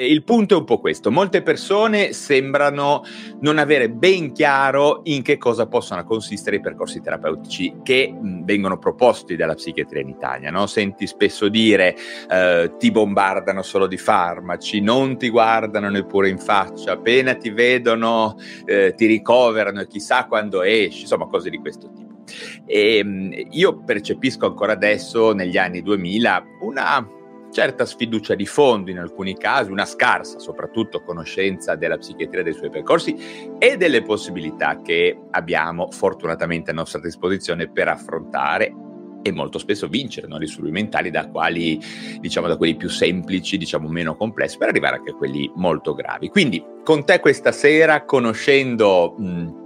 Il punto è un po' questo, molte persone sembrano non avere ben chiaro in che cosa possano consistere i percorsi terapeutici che vengono proposti dalla psichiatria in Italia. No? Senti spesso dire eh, ti bombardano solo di farmaci, non ti guardano neppure in faccia, appena ti vedono eh, ti ricoverano e chissà quando esci, insomma cose di questo tipo. E, mh, io percepisco ancora adesso, negli anni 2000, una certa sfiducia di fondo in alcuni casi, una scarsa soprattutto conoscenza della psichiatria dei suoi percorsi e delle possibilità che abbiamo fortunatamente a nostra disposizione per affrontare e molto spesso vincere no? disturbi mentali da quali diciamo da quelli più semplici diciamo meno complessi per arrivare anche a quelli molto gravi quindi con te questa sera conoscendo mh,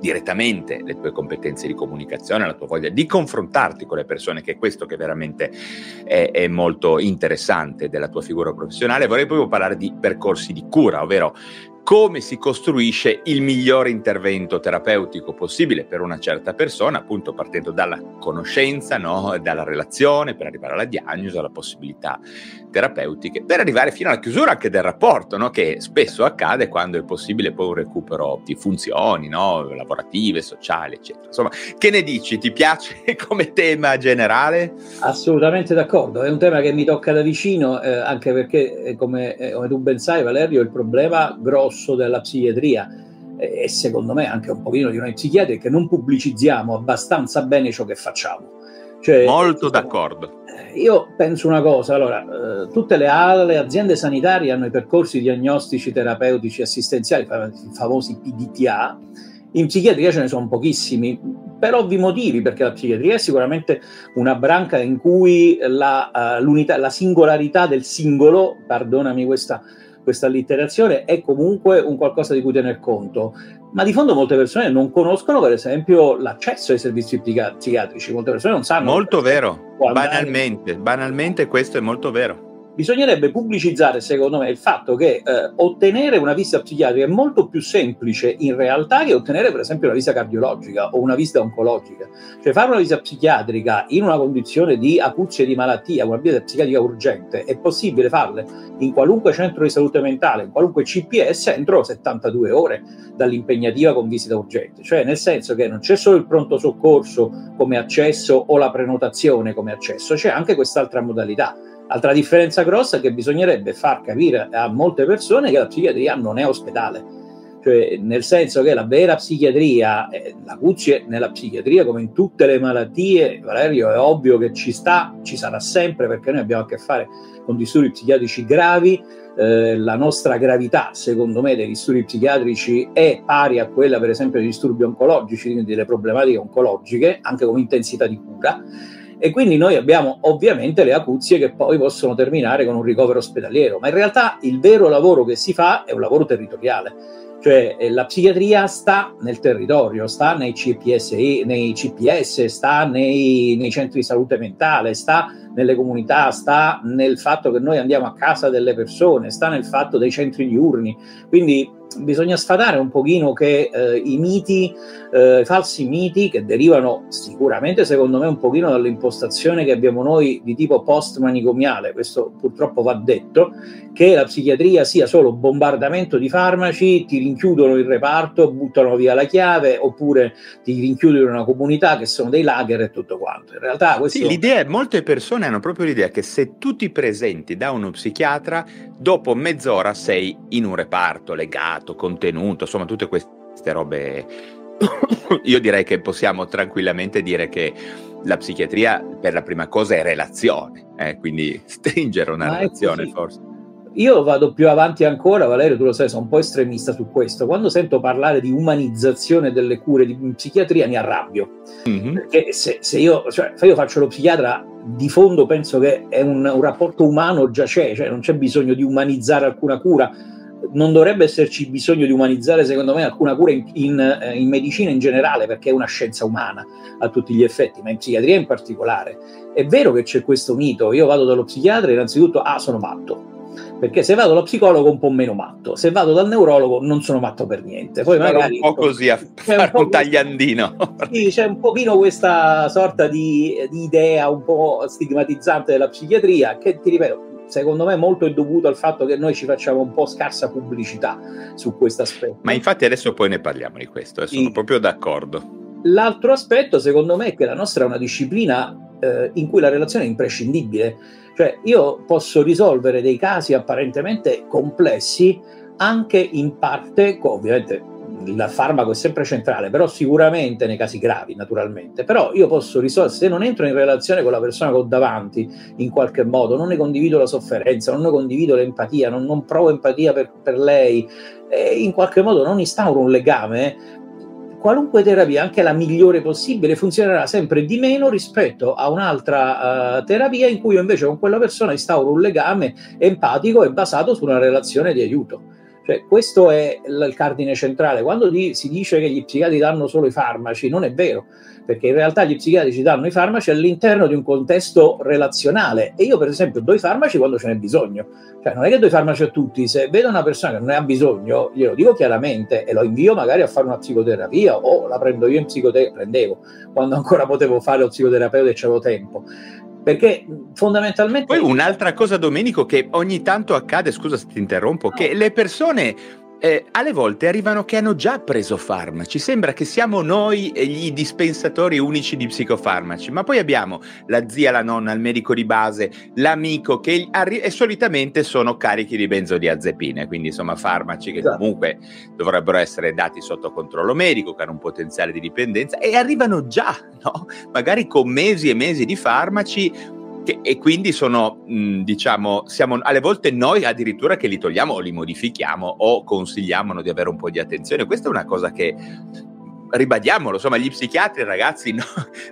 direttamente le tue competenze di comunicazione, la tua voglia di confrontarti con le persone, che è questo che veramente è, è molto interessante della tua figura professionale. Vorrei proprio parlare di percorsi di cura, ovvero come si costruisce il migliore intervento terapeutico possibile per una certa persona, appunto partendo dalla conoscenza, no? dalla relazione, per arrivare alla diagnosi, alla possibilità terapeutiche, per arrivare fino alla chiusura anche del rapporto, no? che spesso accade quando è possibile poi un recupero di funzioni no? lavorative, sociali, eccetera. Insomma, che ne dici? Ti piace come tema generale? Assolutamente d'accordo, è un tema che mi tocca da vicino, eh, anche perché, eh, come, eh, come tu ben sai, Valerio, il problema grosso della psichiatria e secondo me anche un pochino di noi psichiatri che non pubblicizziamo abbastanza bene ciò che facciamo. Cioè, Molto d'accordo. Io penso una cosa, allora, eh, tutte le, le, aziende sanitarie hanno i percorsi diagnostici, terapeutici, assistenziali, i famosi PDTA, in psichiatria ce ne sono pochissimi, per ovvi motivi, perché la psichiatria è sicuramente una branca in cui la, uh, la singolarità del singolo, perdonami questa questa allitterazione è comunque un qualcosa di cui tener conto. Ma di fondo molte persone non conoscono, per esempio, l'accesso ai servizi psichiatrici. Molte persone non sanno. Molto vero, banalmente, banalmente questo è molto vero bisognerebbe pubblicizzare, secondo me, il fatto che eh, ottenere una visita psichiatrica è molto più semplice in realtà che ottenere, per esempio, una visita cardiologica o una visita oncologica. Cioè, fare una visita psichiatrica in una condizione di acuzie di malattia, una visita psichiatrica urgente, è possibile farle in qualunque centro di salute mentale, in qualunque CPS, entro 72 ore dall'impegnativa con visita urgente. Cioè, nel senso che non c'è solo il pronto soccorso come accesso o la prenotazione come accesso, c'è anche quest'altra modalità Altra differenza grossa è che bisognerebbe far capire a molte persone che la psichiatria non è ospedale, cioè nel senso che la vera psichiatria, eh, la cuccia nella psichiatria come in tutte le malattie, Valerio, è ovvio che ci sta, ci sarà sempre perché noi abbiamo a che fare con disturbi psichiatrici gravi, eh, la nostra gravità, secondo me, dei disturbi psichiatrici è pari a quella, per esempio, dei disturbi oncologici, quindi delle problematiche oncologiche, anche come intensità di cura e quindi noi abbiamo ovviamente le acuzie che poi possono terminare con un ricovero ospedaliero, ma in realtà il vero lavoro che si fa è un lavoro territoriale, cioè eh, la psichiatria sta nel territorio, sta nei CPS, nei CPS sta nei, nei centri di salute mentale, sta nelle comunità, sta nel fatto che noi andiamo a casa delle persone, sta nel fatto dei centri diurni, quindi bisogna sfatare un pochino che eh, i miti, eh, falsi miti che derivano sicuramente secondo me un pochino dall'impostazione che abbiamo noi di tipo post-manicomiale, questo purtroppo va detto, che la psichiatria sia solo bombardamento di farmaci, ti rinchiudono il reparto, buttano via la chiave oppure ti rinchiudono in una comunità che sono dei lager e tutto quanto. In realtà questo... Sì, l'idea, molte persone hanno proprio l'idea che se tu ti presenti da uno psichiatra, dopo mezz'ora sei in un reparto legato, contenuto, insomma tutte queste robe. Io direi che possiamo tranquillamente dire che la psichiatria per la prima cosa è relazione, eh? quindi stringere una ah, relazione forse. Io vado più avanti ancora, Valerio, tu lo sai, sono un po' estremista su questo. Quando sento parlare di umanizzazione delle cure di psichiatria mi arrabbio. Mm-hmm. Perché se, se, io, cioè, se io faccio lo psichiatra di fondo penso che è un, un rapporto umano già c'è, cioè non c'è bisogno di umanizzare alcuna cura, non dovrebbe esserci bisogno di umanizzare, secondo me, alcuna cura in, in, eh, in, medicina in generale, perché è una scienza umana a tutti gli effetti, ma in psichiatria in particolare. È vero che c'è questo mito, io vado dallo psichiatra innanzitutto, ah, sono matto. Perché se vado dallo psicologo un po' meno matto, se vado dal neurologo non sono matto per niente. Poi magari un po' così a fare un, un tagliandino. Sì, c'è un pochino questa sorta di, di idea un po' stigmatizzante della psichiatria che ti ripeto, secondo me molto è dovuto al fatto che noi ci facciamo un po' scarsa pubblicità su questo aspetto. Ma infatti adesso poi ne parliamo di questo, eh, sono sì. proprio d'accordo. L'altro aspetto secondo me è che la nostra è una disciplina eh, in cui la relazione è imprescindibile, cioè io posso risolvere dei casi apparentemente complessi anche in parte, ovviamente il farmaco è sempre centrale, però sicuramente nei casi gravi, naturalmente. Però io posso risolvere, se non entro in relazione con la persona che ho davanti, in qualche modo, non ne condivido la sofferenza, non ne condivido l'empatia, non, non provo empatia per, per lei, in qualche modo non instauro un legame, qualunque terapia, anche la migliore possibile, funzionerà sempre di meno rispetto a un'altra uh, terapia in cui io invece con quella persona instauro un legame empatico e basato su una relazione di aiuto. Cioè, questo è il cardine centrale. Quando si dice che gli psichiatri danno solo i farmaci, non è vero, perché in realtà gli psichiatri ci danno i farmaci all'interno di un contesto relazionale. E io, per esempio, do i farmaci quando ce n'è bisogno. Cioè, non è che do i farmaci a tutti, se vedo una persona che non ne ha bisogno, glielo dico chiaramente e lo invio magari a fare una psicoterapia o la prendo io in psicoterapia, prendevo quando ancora potevo fare lo psicoterapeuta e c'avevo tempo perché fondamentalmente... Poi un'altra cosa, Domenico, che ogni tanto accade, scusa se ti interrompo, no. che le persone eh, alle volte arrivano che hanno già preso farmaci, sembra che siamo noi gli dispensatori unici di psicofarmaci, ma poi abbiamo la zia, la nonna, il medico di base, l'amico che arri- e solitamente sono carichi di benzodiazepine, quindi insomma farmaci che comunque dovrebbero essere dati sotto controllo medico, che hanno un potenziale di dipendenza. E arrivano già, no? magari con mesi e mesi di farmaci che, e quindi sono, mh, diciamo, siamo alle volte noi addirittura che li togliamo o li modifichiamo o consigliamo di avere un po' di attenzione. Questa è una cosa che ribadiamolo, insomma, gli psichiatri, ragazzi, no,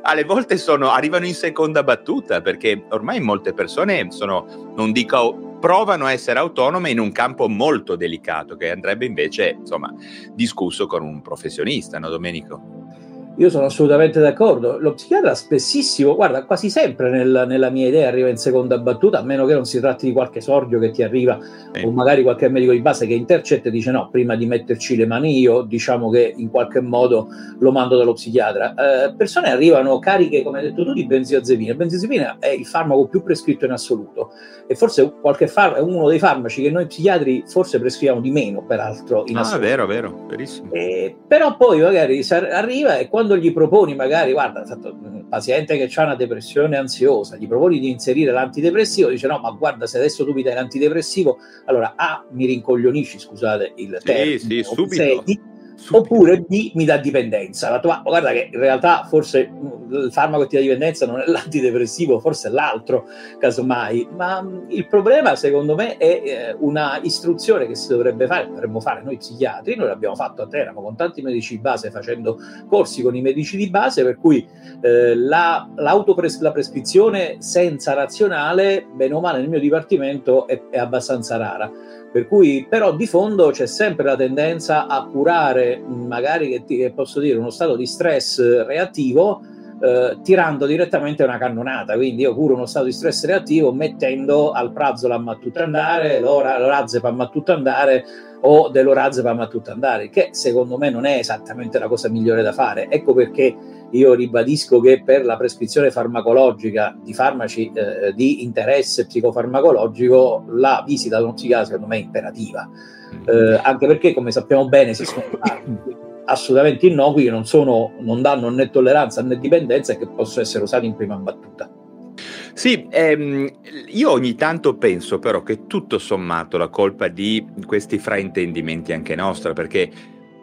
alle volte sono, arrivano in seconda battuta perché ormai molte persone sono, non dico, provano a essere autonome in un campo molto delicato che andrebbe invece, insomma, discusso con un professionista, no, Domenico? Io sono assolutamente d'accordo. Lo psichiatra spessissimo, guarda, quasi sempre nel, nella mia idea arriva in seconda battuta, a meno che non si tratti di qualche sordio che ti arriva sì. o magari qualche medico di base che intercetta e dice no, prima di metterci le mani io, diciamo che in qualche modo lo mando dallo psichiatra. Eh, persone arrivano cariche, come hai detto tu, di benziazepina. Benziazepina è il farmaco più prescritto in assoluto e forse qualche far- è uno dei farmaci che noi psichiatri forse prescriviamo di meno, peraltro, in ah, assoluto. Ah, vero, vero, verissimo. Eh, però poi magari arriva e quando quando gli proponi magari, guarda, un paziente che ha una depressione ansiosa, gli proponi di inserire l'antidepressivo, dice no, ma guarda, se adesso tu mi dai l'antidepressivo, allora A, mi rincoglionisci, scusate il termine, sì, sì, subito. Oppure B mi dà dipendenza. Ma, tu, guarda che in realtà forse mm, il farmaco che ti dà dipendenza non è l'antidepressivo, forse è l'altro, casomai. Ma mm, il problema, secondo me, è eh, una istruzione che si dovrebbe fare, dovremmo fare noi psichiatri. Noi l'abbiamo fatto a Teramo con tanti medici di base, facendo corsi con i medici di base, per cui eh, la, la prescrizione senza razionale, bene o male, nel mio dipartimento è, è abbastanza rara per cui, però, di fondo c'è sempre la tendenza a curare, magari che, ti, che posso dire, uno stato di stress reattivo, eh, tirando direttamente una cannonata. Quindi io curo uno stato di stress reattivo mettendo al prazolam a tutto andare, l'orazepam a tutto andare o dell'orazepam a tutto andare, che secondo me non è esattamente la cosa migliore da fare. Ecco perché io ribadisco che per la prescrizione farmacologica di farmaci eh, di interesse psicofarmacologico la visita da uno psichiatra secondo me è imperativa, eh, anche perché come sappiamo bene si sono assolutamente innocui che non, sono, non danno né tolleranza né dipendenza e che possono essere usati in prima battuta. Sì, ehm, io ogni tanto penso però che tutto sommato la colpa di questi fraintendimenti anche nostra, perché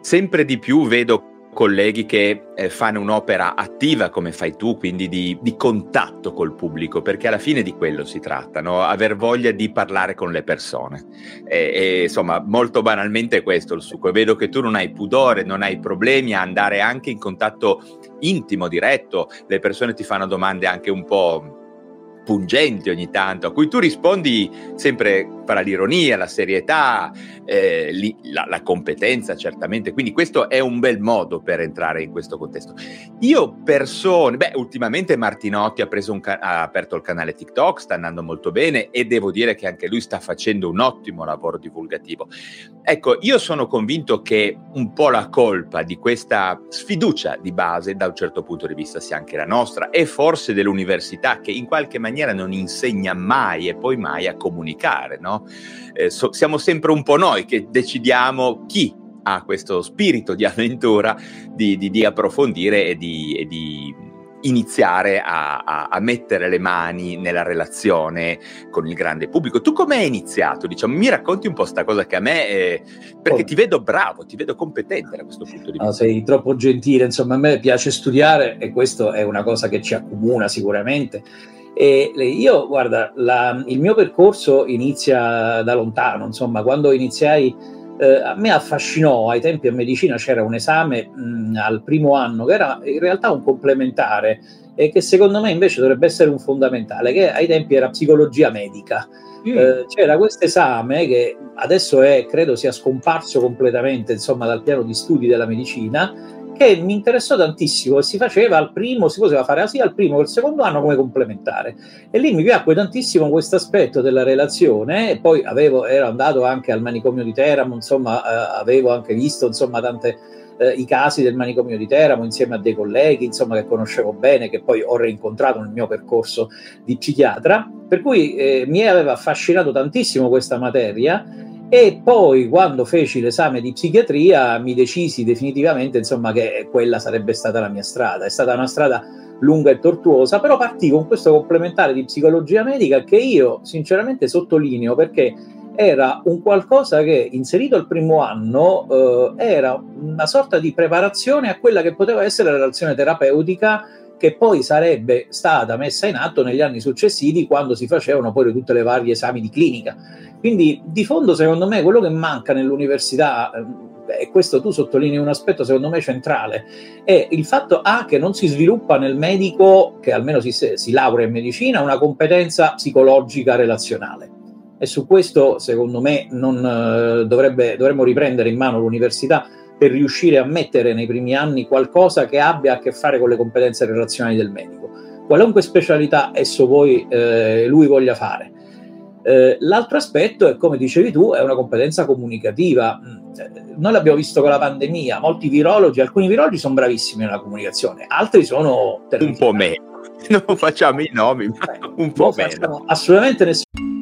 sempre di più vedo colleghi che eh, fanno un'opera attiva come fai tu, quindi di, di, contatto col pubblico, perché alla fine di quello si tratta, no? aver voglia di parlare con le persone. E, e, insomma, molto banalmente è questo il succo. Vedo che tu non hai pudore, non hai problemi a andare anche in contatto intimo, diretto, le persone ti fanno domande anche un po' pungenti ogni tanto, a cui tu rispondi sempre fra l'ironia, la serietà, eh, la, la, competenza certamente, quindi questo è un bel modo per entrare in questo contesto. Io persone, beh ultimamente Martinotti ha, ca- ha aperto il canale TikTok, sta andando molto bene e devo dire che anche lui sta facendo un ottimo lavoro divulgativo. Ecco, io sono convinto che un po' la colpa di questa sfiducia di base da un certo punto di vista sia anche la nostra e forse dell'università che in qualche maniera non insegna mai e poi mai a comunicare, no? Eh, so, siamo sempre un po' noi che decidiamo chi ha questo spirito di avventura, di, di, di approfondire e di, e di iniziare a, a, a, mettere le mani nella relazione con il grande pubblico. Tu come hai iniziato? Diciamo, mi racconti un po' sta cosa che a me, eh, perché oh. ti vedo bravo, ti vedo competente da questo punto di vista. No, sei troppo gentile, insomma, a me piace studiare e questo è una cosa che ci accomuna sicuramente e io, guarda, la, il mio percorso inizia da lontano, insomma, quando iniziai, eh, a me affascinò, ai tempi a medicina c'era un esame mh, al primo anno che era in realtà un complementare e che secondo me invece dovrebbe essere un fondamentale, che ai tempi era psicologia medica. Mm. Eh, c'era questo esame che adesso è, credo sia scomparso completamente insomma, dal piano di studi della medicina, che mi interessò tantissimo e si faceva al primo, si poteva fare sia al primo che al secondo anno come complementare. E lì mi piacque tantissimo questo aspetto della relazione e poi avevo, ero andato anche al manicomio di Teramo, insomma eh, avevo anche visto insomma tante eh, i casi del manicomio di Teramo insieme a dei colleghi insomma che conoscevo bene, che poi ho reincontrato nel mio percorso di psichiatra, per cui eh, mi aveva affascinato tantissimo questa materia e poi quando feci l'esame di psichiatria mi decisi definitivamente insomma, che quella sarebbe stata la mia strada. È stata una strada lunga e tortuosa, però partì con questo complementare di psicologia medica che io sinceramente sottolineo perché era un qualcosa che inserito al primo anno eh, era una sorta di preparazione a quella che poteva essere la relazione terapeutica che poi sarebbe stata messa in atto negli anni successivi quando si facevano poi tutte le varie esami di clinica. Quindi di fondo secondo me quello che manca nell'università, eh, e questo tu sottolinei un aspetto secondo me centrale, è il fatto A che non si sviluppa nel medico, che almeno si, si laurea in medicina, una competenza psicologica relazionale. E su questo secondo me non, eh, dovrebbe, dovremmo riprendere in mano l'università per riuscire a mettere nei primi anni qualcosa che abbia a che fare con le competenze relazionali del medico, qualunque specialità esso poi eh, lui voglia fare. Eh, l'altro aspetto è, come dicevi tu, è una competenza comunicativa. Mm, noi l'abbiamo visto con la pandemia, molti virologi, alcuni virologi sono bravissimi nella comunicazione, altri sono un po' meno. Non facciamo i nomi, ma un po' meno. Assolutamente nessuno.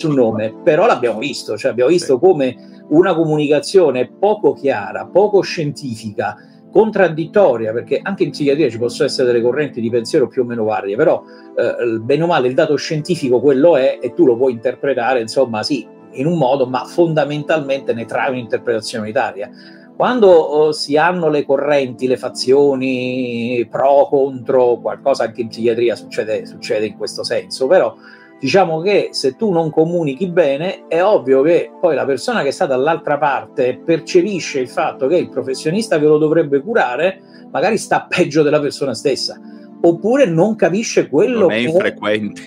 sul nome, però l'abbiamo visto, cioè abbiamo visto come una comunicazione poco chiara, poco scientifica, contraddittoria, perché anche in psichiatria ci possono essere delle correnti di pensiero più o meno varie, però eh, bene o male il dato scientifico quello è e tu lo puoi interpretare, insomma, sì, in un modo, ma fondamentalmente ne trai un'interpretazione unitaria. Quando oh, si hanno le correnti, le fazioni pro, contro, qualcosa anche in psichiatria succede, succede in questo senso, però diciamo che se tu non comunichi bene, è ovvio che poi la persona che è stata dall'altra parte percepisce il fatto che il professionista che lo dovrebbe curare magari sta peggio della persona stessa. Oppure non capisce quello non è infrequente.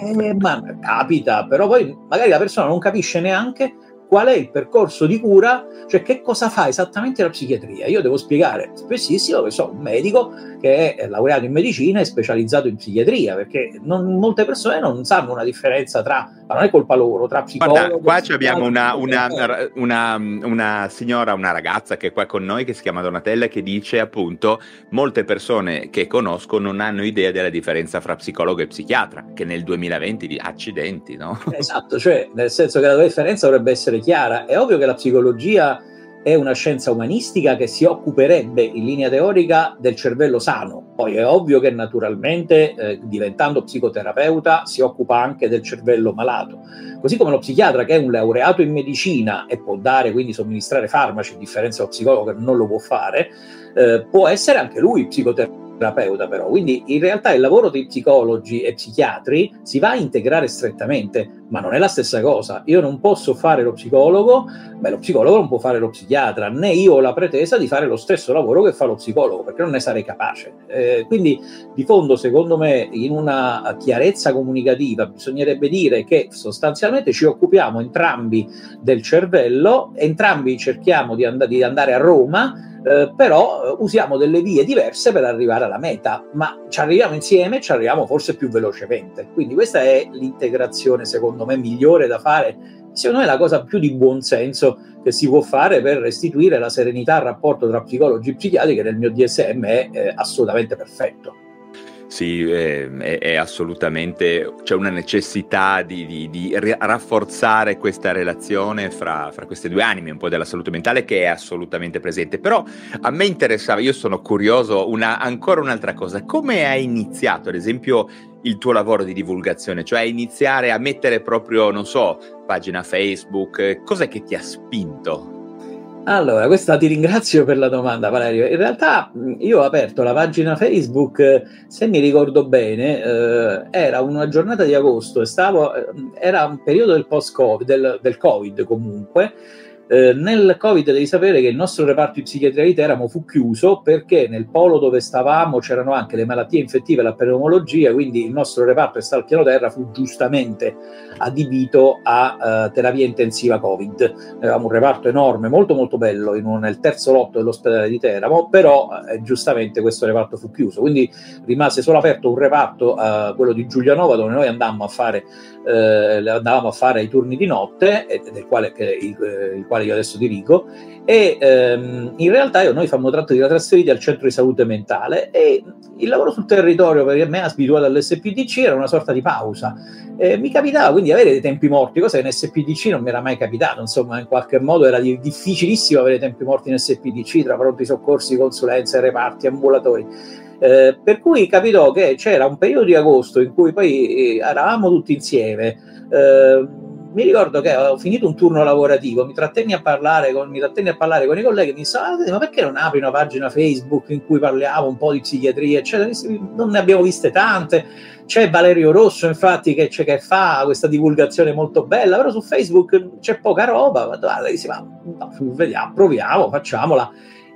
Eh, ma capita, però poi magari la persona non capisce neanche qual è il percorso di cura, cioè che cosa fa esattamente la psichiatria. Io devo spiegare spessissimo che sono un medico che è laureato in medicina e specializzato in psichiatria, perché non, molte persone non sanno una differenza tra, ma non è colpa loro, tra psicologo Guarda, qua abbiamo una, una, una, una, signora, una ragazza che è qua con noi che si chiama Donatella che dice appunto molte persone che conosco non hanno idea della differenza fra psicologo e psichiatra, che nel 2020 di accidenti, no? Esatto, cioè nel senso che la differenza dovrebbe essere chiara. È ovvio che la psicologia è una scienza umanistica che si occuperebbe in linea teorica del cervello sano. Poi è ovvio che naturalmente eh, diventando psicoterapeuta si occupa anche del cervello malato. Così come lo psichiatra che è un laureato in medicina e può dare quindi somministrare farmaci, a differenza dallo psicologo che non lo può fare, eh, può essere anche lui psicoterapeuta terapeuta però, quindi in realtà il lavoro di psicologi e psichiatri si va a integrare strettamente, ma non è la stessa cosa. Io non posso fare lo psicologo, beh lo psicologo non può fare lo psichiatra, né io ho la pretesa di fare lo stesso lavoro che fa lo psicologo, perché non ne sarei capace. Eh, quindi di fondo, secondo me, in una chiarezza comunicativa bisognerebbe dire che sostanzialmente ci occupiamo entrambi del cervello, entrambi cerchiamo di, and- di andare a Roma, eh, però eh, usiamo delle vie diverse per arrivare alla meta, ma ci arriviamo insieme, ci arriviamo forse più velocemente. Quindi questa è l'integrazione, secondo me, migliore da fare. Secondo me è la cosa più di buon senso che si può fare per restituire la serenità al rapporto tra psicologi e psichiatri che nel mio DSM è eh, assolutamente perfetto. Sì, è, è, assolutamente, c'è una necessità di, di, di rafforzare questa relazione fra, fra, queste due anime, un po' della salute mentale che è assolutamente presente. Però a me interessava, io sono curioso, una, ancora un'altra cosa, come hai iniziato ad esempio il tuo lavoro di divulgazione, cioè iniziare a mettere proprio, non so, pagina Facebook, cos'è che ti ha spinto? Allora, questa ti ringrazio per la domanda, Valerio. In realtà io ho aperto la pagina Facebook, se mi ricordo bene, eh, era una giornata di agosto, stavo, eh, era un periodo del post-Covid, del, del Covid comunque, eh, nel Covid devi sapere che il nostro reparto di psichiatria di Teramo fu chiuso perché nel polo dove stavamo c'erano anche le malattie infettive e la pneumologia, quindi il nostro reparto che sta al piano terra fu giustamente adibito a uh, terapia intensiva Covid. Avevamo un reparto enorme, molto molto bello, un, nel terzo lotto dell'ospedale di Teramo, però eh, giustamente questo reparto fu chiuso, quindi rimase solo aperto un reparto, uh, quello di Giulianova, dove noi andammo a fare, uh, andavamo a fare i turni di notte, del quale, il, il quale quale io adesso dirigo, e ehm, in realtà io, noi fammo tratto di trasferiti al centro di salute mentale e il lavoro sul territorio per me abituato all'SPDC era una sorta di pausa. Eh, mi capitava quindi avere dei tempi morti, cosa che in SPDC non mi era mai capitato, insomma in qualche modo era di, difficilissimo avere tempi morti in SPDC tra pronti soccorsi, consulenze, reparti, ambulatori. Eh, per cui capitò che c'era un periodo di agosto in cui poi eh, eravamo tutti insieme. Eh, mi ricordo che ho finito un turno lavorativo, mi trattenni a parlare con, a parlare con i colleghi e mi dissero, ah, ma perché non apri una pagina Facebook in cui parliamo un po' di psichiatria, eccetera, non ne abbiamo viste tante, c'è Valerio Rosso infatti che, che fa questa divulgazione molto bella, però su Facebook c'è poca roba, guarda, dice, ma no, vediamo, proviamo, facciamola.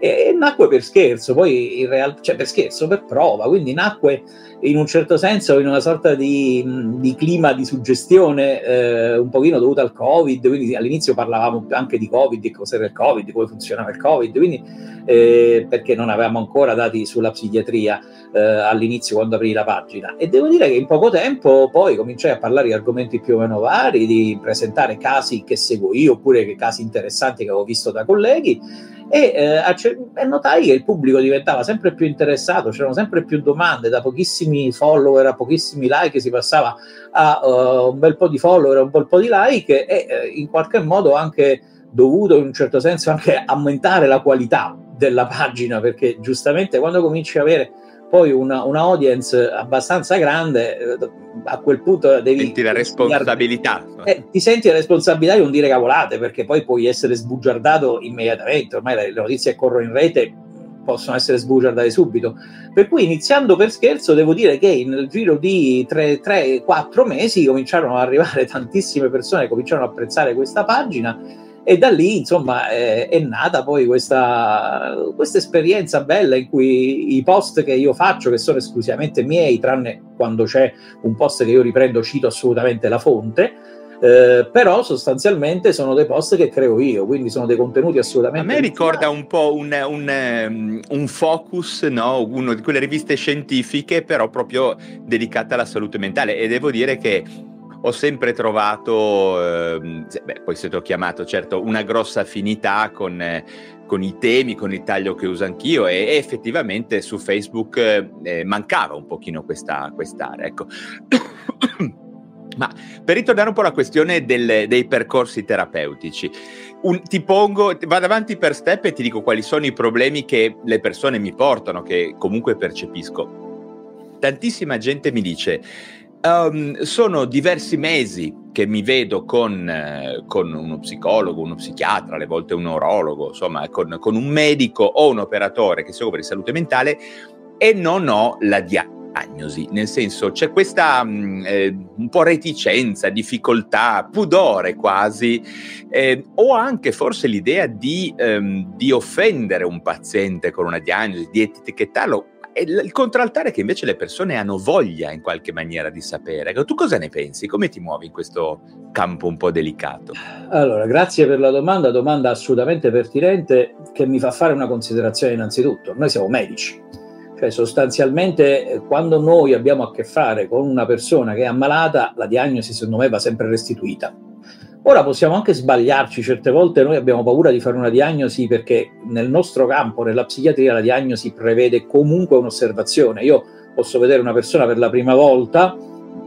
E, nacque per scherzo, poi in realtà, cioè per scherzo, per prova, quindi nacque in un certo senso in una sorta di, di clima di suggestione eh, un pochino dovuta al Covid, quindi all'inizio parlavamo anche di Covid, di cos'era il Covid, come funzionava il Covid, quindi, eh, perché non avevamo ancora dati sulla psichiatria eh, all'inizio quando aprì la pagina. E devo dire che in poco tempo poi cominciai a parlare di argomenti più o meno vari, di presentare casi che seguo io oppure casi interessanti che avevo visto da colleghi e, eh, e notai che il pubblico diventava sempre più interessato, c'erano sempre più domande, da pochissimi follower a pochissimi like si passava a uh, un bel po' di follower, un bel po' di like e eh, in qualche modo anche dovuto in un certo senso anche aumentare la qualità della pagina perché giustamente quando cominci a avere poi una, una audience abbastanza grande, eh, a quel punto devi... Senti la responsabilità. Eh, ti senti la responsabilità di non dire cavolate, perché poi puoi essere sbugiardato immediatamente, ormai le, le notizie che corrono in rete possono essere sbugiardate subito. Per cui iniziando per scherzo, devo dire che nel giro di 3-4 mesi cominciarono ad arrivare tantissime persone, cominciarono a apprezzare questa pagina e da lì, insomma, è, è nata poi questa, questa, esperienza bella in cui i post che io faccio, che sono esclusivamente miei, tranne quando c'è un post che io riprendo, cito assolutamente la fonte, eh, però sostanzialmente sono dei post che creo io, quindi sono dei contenuti assolutamente... A me ricorda un po' un, un, um, un focus, no? una di quelle riviste scientifiche, però proprio dedicata alla salute mentale e devo dire che ho sempre trovato, eh, beh, poi se ti ho chiamato, certo, una grossa affinità con, eh, con, i temi, con il taglio che uso anch'io e, e effettivamente su Facebook eh, mancava un pochino questa quest'area. Ecco. Ma per ritornare un po' alla questione del, dei percorsi terapeutici, un, ti pongo, vado avanti per step e ti dico quali sono i problemi che le persone mi portano, che comunque percepisco. Tantissima gente mi dice, Um, sono diversi mesi che mi vedo con, eh, con, uno psicologo, uno psichiatra, alle volte un neurologo, insomma, con, con, un medico o un operatore che si occupa di salute mentale e non ho la diagnosi. Nel senso, c'è questa mh, mm, eh, un po' reticenza, difficoltà, pudore quasi, eh, o anche forse l'idea di, ehm, di offendere un paziente con una diagnosi, di etichettarlo e il contraltare è che invece le persone hanno voglia in qualche maniera di sapere. Ecco, tu cosa ne pensi? Come ti muovi in questo campo un po' delicato? Allora, grazie per la domanda, domanda assolutamente pertinente che mi fa fare una considerazione innanzitutto. Noi siamo medici, cioè sostanzialmente eh, quando noi abbiamo a che fare con una persona che è ammalata, la diagnosi secondo me va sempre restituita Ora possiamo anche sbagliarci, certe volte noi abbiamo paura di fare una diagnosi perché nel nostro campo, nella psichiatria, la diagnosi prevede comunque un'osservazione. Io posso vedere una persona per la prima volta,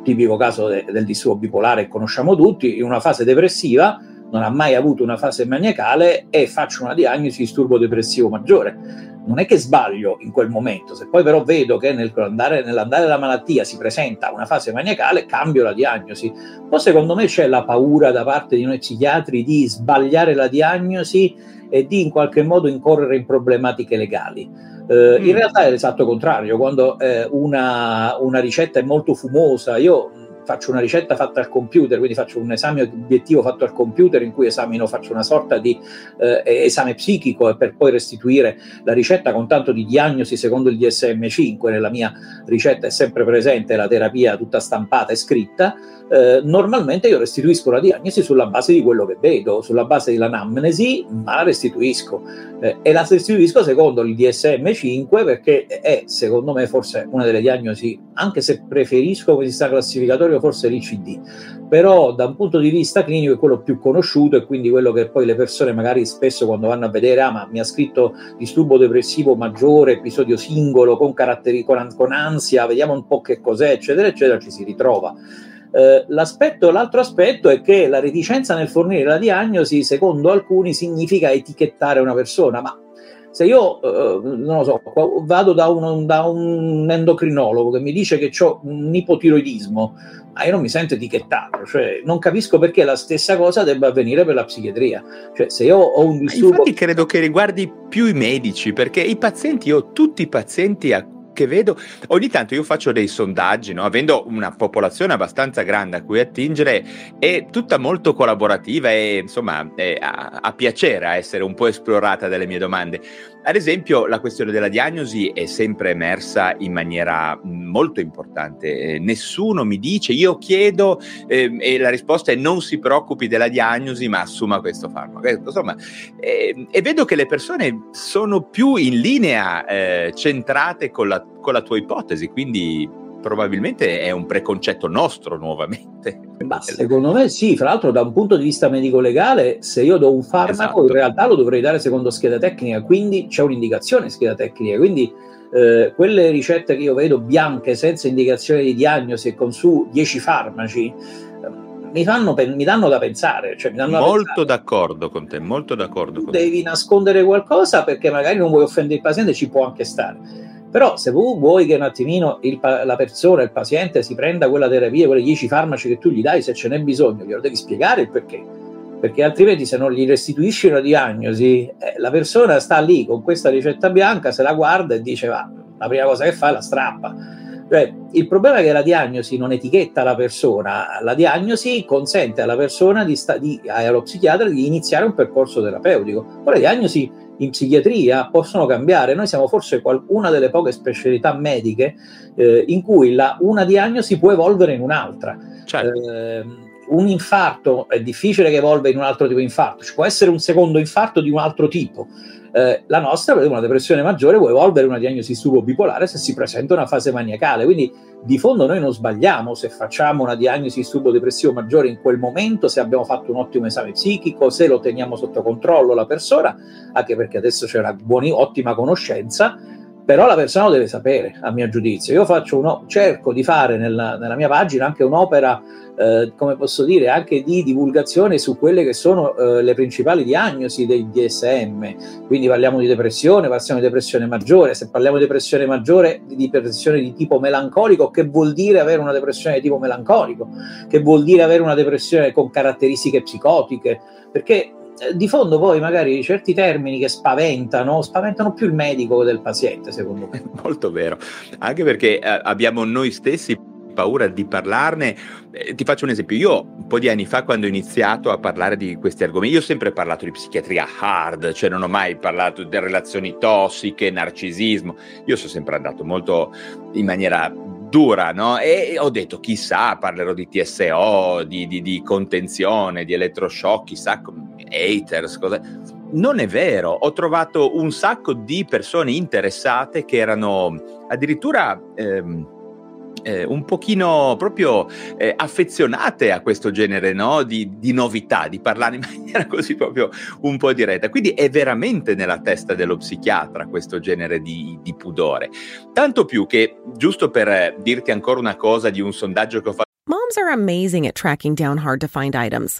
tipico caso de- del disturbo bipolare che conosciamo tutti, in una fase depressiva, non ha mai avuto una fase maniacale e faccio una diagnosi di disturbo depressivo maggiore non è che sbaglio in quel momento, se poi però vedo che nell'andare, nell'andare della malattia si presenta una fase maniacale, cambio la diagnosi. Poi secondo me c'è la paura da parte di noi psichiatri di sbagliare la diagnosi e di in qualche modo incorrere in problematiche legali. Eh, mm. In realtà è l'esatto contrario, quando eh, una, una ricetta è molto fumosa, io faccio una ricetta fatta al computer, quindi faccio un esame obiettivo fatto al computer in cui esamino, faccio una sorta di eh, esame psichico per poi restituire la ricetta con tanto di diagnosi secondo il DSM5. Nella mia ricetta è sempre presente la terapia tutta stampata e scritta. Eh, normalmente io restituisco la diagnosi sulla base di quello che vedo, sulla base dell'anamnesi, ma la restituisco. Eh, e la restituisco secondo il DSM5 perché è, secondo me, forse una delle diagnosi, anche se preferisco come sistema classificatorio, forse l'ICD. Però da un punto di vista clinico è quello più conosciuto e quindi quello che poi le persone magari spesso quando vanno a vedere, ah ma mi ha scritto disturbo depressivo maggiore, episodio singolo, con, caratteri, con, con ansia, vediamo un po' che cos'è, eccetera, eccetera, ci si ritrova. Eh, l'aspetto, l'altro aspetto è che la reticenza nel fornire la diagnosi, secondo alcuni, significa etichettare una persona, ma se io, eh, non lo so, vado da un, da un, endocrinologo che mi dice che ho un ipotiroidismo, ma io non mi sento etichettato, cioè non capisco perché la stessa cosa debba avvenire per la psichiatria. Cioè, se io ho un disturbo... Infatti credo che riguardi più i medici, perché i pazienti, io tutti i pazienti a che vedo, ogni tanto io faccio dei sondaggi, no? avendo una popolazione abbastanza grande a cui attingere, è tutta molto collaborativa e insomma a, a piacere essere un po' esplorata dalle mie domande. Ad esempio, la questione della diagnosi è sempre emersa in maniera molto importante. Eh, nessuno mi dice, io chiedo eh, e la risposta è non si preoccupi della diagnosi, ma assuma questo farmaco. Eh, insomma, eh, e vedo che le persone sono più in linea eh, centrate con la, con la tua ipotesi, quindi probabilmente è un preconcetto nostro nuovamente. Ma secondo me sì, fra l'altro da un punto di vista medico-legale, se io do un farmaco esatto. in realtà lo dovrei dare secondo scheda tecnica, quindi c'è un'indicazione scheda tecnica, quindi eh, quelle ricette che io vedo bianche senza indicazione di diagnosi e con su 10 farmaci, ehm, mi, fanno, mi, danno da pensare. Cioè danno molto pensare. d'accordo con te, molto d'accordo con Devi te. nascondere qualcosa perché magari non vuoi offendere il paziente, ci può anche stare. Però se vuoi che un attimino il, la persona, il paziente si prenda quella terapia, quelle 10 farmaci che tu gli dai, se ce n'è bisogno, glielo devi spiegare il perché. Perché altrimenti se non gli restituisci una diagnosi, eh, la persona sta lì con questa ricetta bianca, se la guarda e dice va, la prima cosa che fa è la strappa. Cioè, il problema è che la diagnosi non etichetta la persona, la diagnosi consente alla persona, di sta, di, allo psichiatra, di iniziare un percorso terapeutico. Poi le diagnosi in psichiatria possono cambiare. Noi siamo forse una delle poche specialità mediche eh, in cui la, una diagnosi può evolvere in un'altra. Certo. Eh, un infarto è difficile che evolva in un altro tipo di infarto, ci può essere un secondo infarto di un altro tipo. Eh, la nostra, per una depressione maggiore, può evolvere una diagnosi stupo bipolare se si presenta una fase maniacale. Quindi, di fondo, noi non sbagliamo se facciamo una diagnosi stupo depressivo maggiore in quel momento, se abbiamo fatto un ottimo esame psichico, se lo teniamo sotto controllo la persona, anche perché adesso c'è una buona, ottima conoscenza però la persona lo deve sapere, a mio giudizio. Io uno, cerco di fare nella, nella, mia pagina anche un'opera, eh, come posso dire, anche di divulgazione su quelle che sono eh, le principali diagnosi del DSM. Quindi parliamo di depressione, parliamo di depressione maggiore. Se parliamo di depressione maggiore, di depressione di tipo melancolico, che vuol dire avere una depressione di tipo melancolico? Che vuol dire avere una depressione con caratteristiche psicotiche? Perché di fondo poi magari certi termini che spaventano, spaventano più il medico del paziente, secondo me. Molto vero, anche perché eh, abbiamo noi stessi paura di parlarne. Eh, ti faccio un esempio, io un po' di anni fa quando ho iniziato a parlare di questi argomenti, io ho sempre parlato di psichiatria hard, cioè non ho mai parlato di relazioni tossiche, narcisismo, io sono sempre andato molto in maniera dura, no? E ho detto, chissà, parlerò di TSO, di, di, di contenzione, di elettroshock, chissà, haters, cosa... Non è vero, ho trovato un sacco di persone interessate che erano addirittura... Ehm, eh, un pochino proprio eh, affezionate a questo genere no? di, di, novità, di parlare in maniera così proprio un po' diretta. Quindi è veramente nella testa dello psichiatra questo genere di, di pudore. Tanto più che, giusto per dirti ancora una cosa di un sondaggio che ho fatto. Moms are amazing at tracking down hard to find items.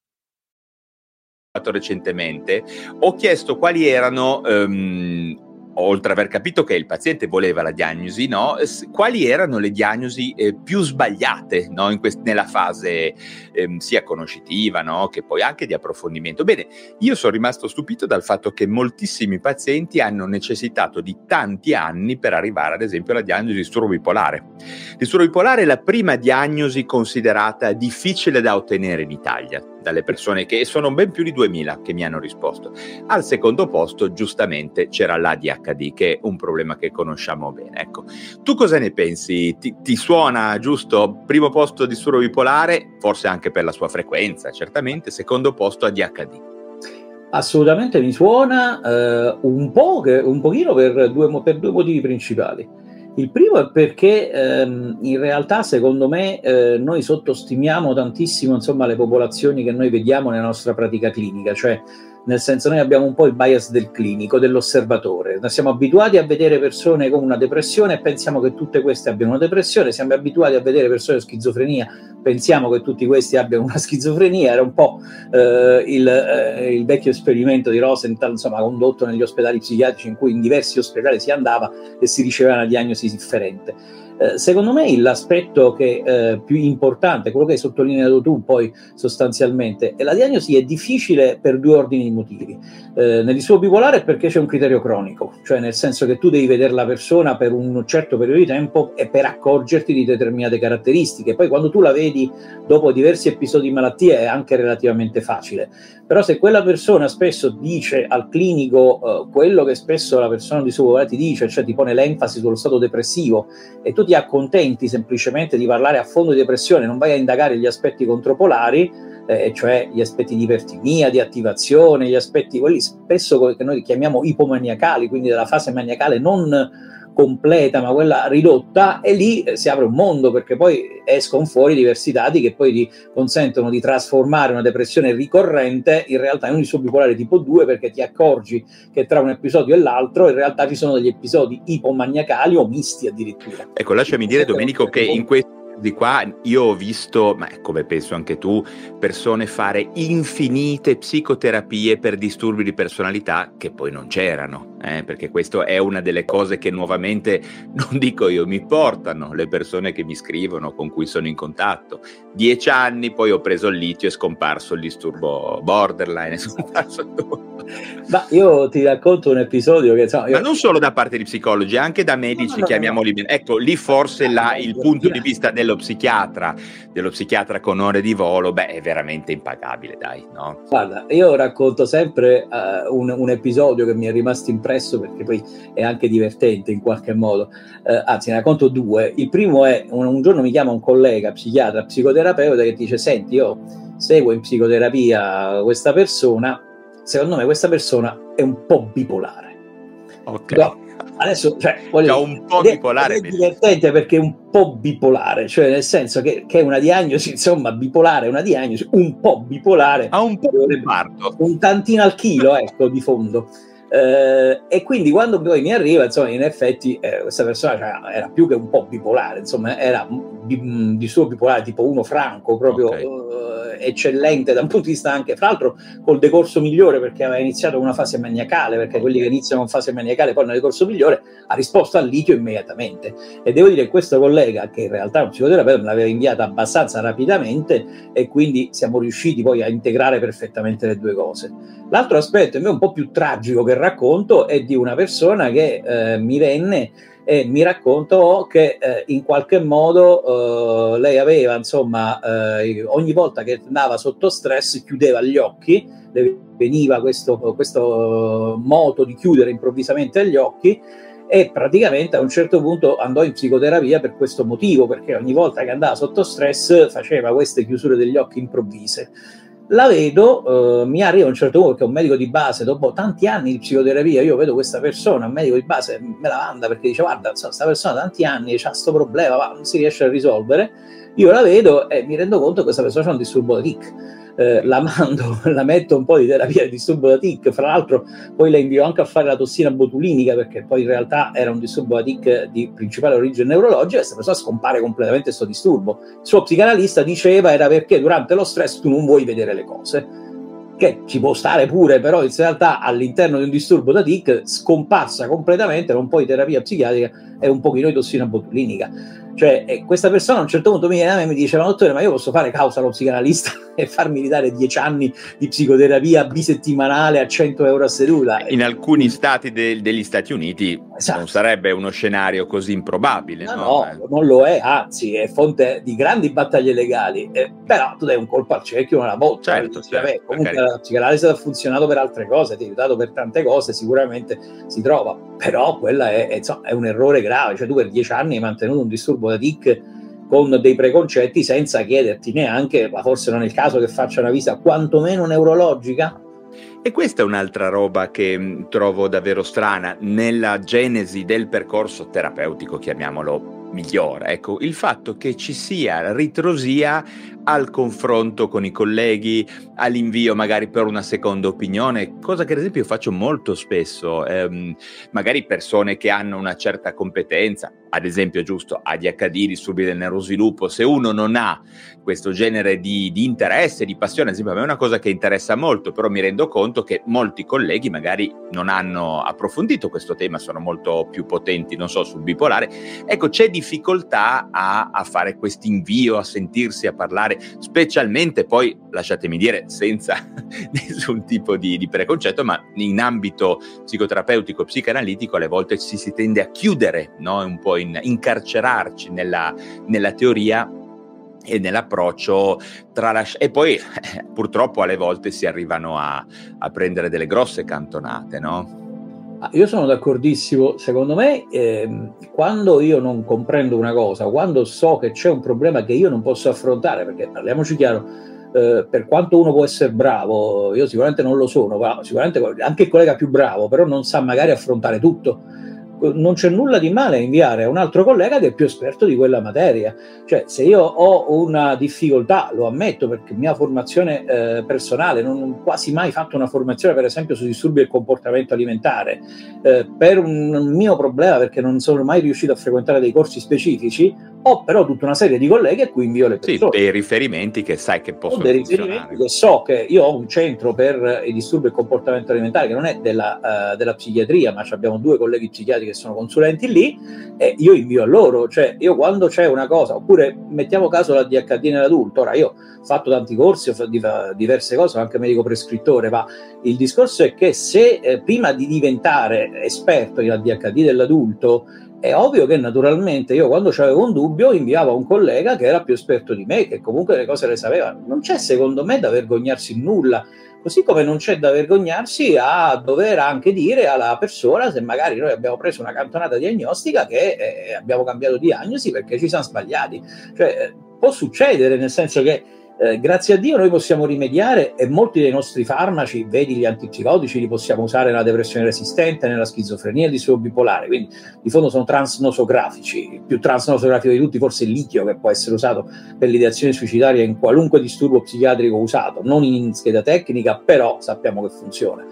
Recentemente ho chiesto quali erano um, oltre ad aver capito che il paziente voleva la diagnosi, no, quali erano le diagnosi eh, più sbagliate no, quest- nella fase eh, sia conoscitiva no, che poi anche di approfondimento. Bene, io sono rimasto stupito dal fatto che moltissimi pazienti hanno necessitato di tanti anni per arrivare ad esempio alla diagnosi di disturbo bipolare. Disturbo bipolare è la prima diagnosi considerata difficile da ottenere in Italia dalle persone che sono ben più di 2000 che mi hanno risposto. Al secondo posto, giustamente, c'era l'ADHD, che è un problema che conosciamo bene. Ecco, tu cosa ne pensi? Ti, ti suona giusto? Primo posto disturbo bipolare, forse anche per la sua frequenza, certamente. Secondo posto ADHD. Assolutamente mi suona eh, un, po', un pochino per due, per due motivi principali. Il primo è perché ehm, in realtà, secondo me, eh, noi sottostimiamo tantissimo insomma, le popolazioni che noi vediamo nella nostra pratica clinica, cioè nel senso noi abbiamo un po' il bias del clinico, dell'osservatore. Siamo abituati a vedere persone con una depressione e pensiamo che tutte queste abbiano una depressione, siamo abituati a vedere persone con schizofrenia, pensiamo che tutti questi abbiano una schizofrenia, era un po' eh, il, eh, il, vecchio esperimento di Rosenthal, insomma, condotto negli ospedali psichiatrici in cui in diversi ospedali si andava e si riceveva una diagnosi differente. Eh, secondo me l'aspetto che, eh, più importante, quello che hai sottolineato tu poi sostanzialmente, è la diagnosi è difficile per due ordini di motivi. Eh, nel bipolare è perché c'è un criterio cronico, cioè nel senso che tu devi vedere la persona per un certo periodo di tempo e per accorgerti di determinate caratteristiche. Poi quando tu la vedi dopo diversi episodi di malattia è anche relativamente facile. Però se quella persona spesso dice al clinico eh, quello che spesso la persona di suo ti dice, cioè ti pone l'enfasi sullo stato depressivo e tu ti accontenti semplicemente di parlare a fondo di depressione, non vai a indagare gli aspetti contropolari, eh, cioè gli aspetti di ipertimia, di attivazione, gli aspetti quelli spesso che noi chiamiamo ipomaniacali, quindi della fase maniacale non completa, ma quella ridotta, e lì si apre un mondo perché poi escono fuori diversi dati che poi ti consentono di trasformare una depressione ricorrente in realtà in un disturbo bipolare tipo 2 perché ti accorgi che tra un episodio e l'altro in realtà ci sono degli episodi ipomaniacali o misti addirittura. Ecco, lasciami dire Domenico che in questo di qua io ho visto, ma come penso anche tu, persone fare infinite psicoterapie per disturbi di personalità che poi non c'erano, eh? perché questa è una delle cose che nuovamente, non dico io, mi portano le persone che mi scrivono, con cui sono in contatto. Dieci anni, poi ho preso il litio e è scomparso il disturbo borderline, è scomparso tutto. Ma io ti racconto un episodio che... Insomma, io... Ma non solo da parte di psicologi, anche da medici, no, no, chiamiamoli no. Ecco, lì forse la, il punto di vista dello psichiatra, dello psichiatra con ore di volo, beh, è veramente impagabile, dai, no? Guarda, io racconto sempre uh, un, un, episodio che mi è rimasto impresso perché poi è anche divertente in qualche modo. Uh, anzi, ne racconto due. Il primo è, un, un giorno mi chiama un collega, psichiatra, psicoterapeuta, che dice, senti, io seguo in psicoterapia questa persona, secondo me questa persona è un po' bipolare. Ok. No, adesso, cioè, voglio cioè, un po' bipolare. È, è divertente perché è un po' bipolare, cioè nel senso che, che, è una diagnosi, insomma, bipolare, una diagnosi un po' bipolare. Ha un po' un tantino al chilo, ecco, di fondo. Eh, e quindi quando poi mi arriva, insomma, in effetti eh, questa persona cioè, era più che un po' bipolare, insomma, era di, di suo bipolare tipo uno franco, proprio okay. uh, eccellente da un punto di vista anche, fra l'altro, col decorso migliore perché aveva iniziato una fase maniacale, perché quelli che iniziano con fase maniacale poi nel decorso migliore ha risposto al litio immediatamente. E devo dire che questo collega, che in realtà è un psicoterapeuta, me l'aveva inviata abbastanza rapidamente e quindi siamo riusciti poi a integrare perfettamente le due cose. L'altro aspetto, invece, un po' più tragico che racconto è di una persona che eh, mi venne e mi raccontò che eh, in qualche modo eh, lei aveva, insomma, eh, ogni volta che andava sotto stress chiudeva gli occhi, le veniva questo, questo moto di chiudere improvvisamente gli occhi e praticamente a un certo punto andò in psicoterapia per questo motivo, perché ogni volta che andava sotto stress faceva queste chiusure degli occhi improvvise la vedo, eh, mi arriva a un certo punto che un medico di base, dopo tanti anni di psicoterapia, io vedo questa persona, un medico di base, me la manda perché dice guarda, questa persona da tanti anni ha questo problema, ma non si riesce a risolvere, io la vedo e mi rendo conto che questa persona ha un disturbo da tic eh, la mando, la metto un po' di terapia di disturbo da tic, fra l'altro poi la invio anche a fare la tossina botulinica perché poi in realtà era un disturbo da tic di principale origine neurologica e questa persona scompare completamente questo disturbo. Il suo psicanalista diceva era perché durante lo stress tu non vuoi vedere le cose che ci può stare pure, però in realtà all'interno di un disturbo da tic scomparsa completamente, un po' di terapia psichiatrica e un pochino di tossina botulinica. Cioè, eh, questa persona a un certo punto mi viene da me e mi dice: Ma dottore, ma io posso fare causa allo psicanalista e farmi ridare dieci anni di psicoterapia bisettimanale a 100 euro a seduta? In alcuni stati de- degli Stati Uniti esatto. non sarebbe uno scenario così improbabile. No, no, no eh. non lo è, anzi, è fonte di grandi battaglie legali. Eh, però tu dai un colpo al cerchio una volta. Certo, certo, vabbè, comunque la psicanalisi ha funzionato per altre cose, ti ha aiutato per tante cose, sicuramente si trova. Però quella è, è, insomma, è un errore grave. Cioè, tu per dieci anni hai mantenuto un disturbo da tic con dei preconcetti senza chiederti neanche, ma forse non è il caso che faccia una visita quantomeno neurologica? E questa è un'altra roba che mm, trovo davvero strana nella genesi del percorso terapeutico, chiamiamolo migliore. Ecco, il fatto che ci sia ritrosia al confronto con i colleghi, all'invio magari per una seconda opinione, cosa che ad esempio faccio molto spesso, ehm, magari persone che hanno una certa competenza, ad esempio giusto ADHD, disturbi del neurosviluppo, se uno non ha questo genere di, di interesse, di passione, ad esempio a me è una cosa che interessa molto, però mi rendo conto che molti colleghi magari non hanno approfondito questo tema, sono molto più potenti, non so, sul bipolare, ecco c'è difficoltà a, a fare questo invio, a sentirsi, a parlare fare, specialmente poi, lasciatemi dire, senza nessun tipo di, di preconcetto, ma in ambito psicoterapeutico, psicanalitico, alle volte ci si tende a chiudere, no? un po' in, incarcerarci nella, nella teoria e nell'approccio tralasci- e poi purtroppo alle volte si arrivano a, a prendere delle grosse cantonate, no? Ah, io sono d'accordissimo, secondo me ehm, quando io non comprendo una cosa, quando so che c'è un problema che io non posso affrontare, perché parliamoci chiaro, eh, per quanto uno può essere bravo, io sicuramente non lo sono, ma sicuramente anche il collega più bravo, però non sa magari affrontare tutto non c'è nulla di male a inviare a un altro collega che è più esperto di quella materia. Cioè, se io ho una difficoltà, lo ammetto perché mia formazione eh, personale, non ho quasi mai fatto una formazione, per esempio, su disturbi del comportamento alimentare, eh, per un mio problema, perché non sono mai riuscito a frequentare dei corsi specifici, ho però tutta una serie di colleghi a cui invio le persone. Sì, dei riferimenti che sai che possono dei riferimenti che so che io ho un centro per i disturbi del comportamento alimentare che non è della, uh, della psichiatria, ma abbiamo due colleghi psichiatri che sono consulenti lì, e io invio a loro, cioè io quando c'è una cosa, oppure mettiamo caso la DHD nell'adulto, ora io ho fatto tanti corsi, ho fatto diverse cose, anche medico prescrittore, ma il discorso è che se eh, prima di diventare esperto in ADHD dell'adulto è ovvio che naturalmente io quando avevo un dubbio inviavo a un collega che era più esperto di me, che comunque le cose le sapeva. Non c'è secondo me da vergognarsi nulla, così come non c'è da vergognarsi a dover anche dire alla persona se magari noi abbiamo preso una cantonata diagnostica che eh, abbiamo cambiato diagnosi perché ci siamo sbagliati. Cioè, eh, può succedere, nel senso che eh, grazie a Dio noi possiamo rimediare e molti dei nostri farmaci, vedi gli antipsicotici, li possiamo usare nella depressione resistente, nella schizofrenia il disturbo bipolare, quindi di fondo sono transnosografici, il più transnosografico di tutti forse il litio che può essere usato per l'ideazione suicidaria in qualunque disturbo psichiatrico usato, non in scheda tecnica, però sappiamo che funziona.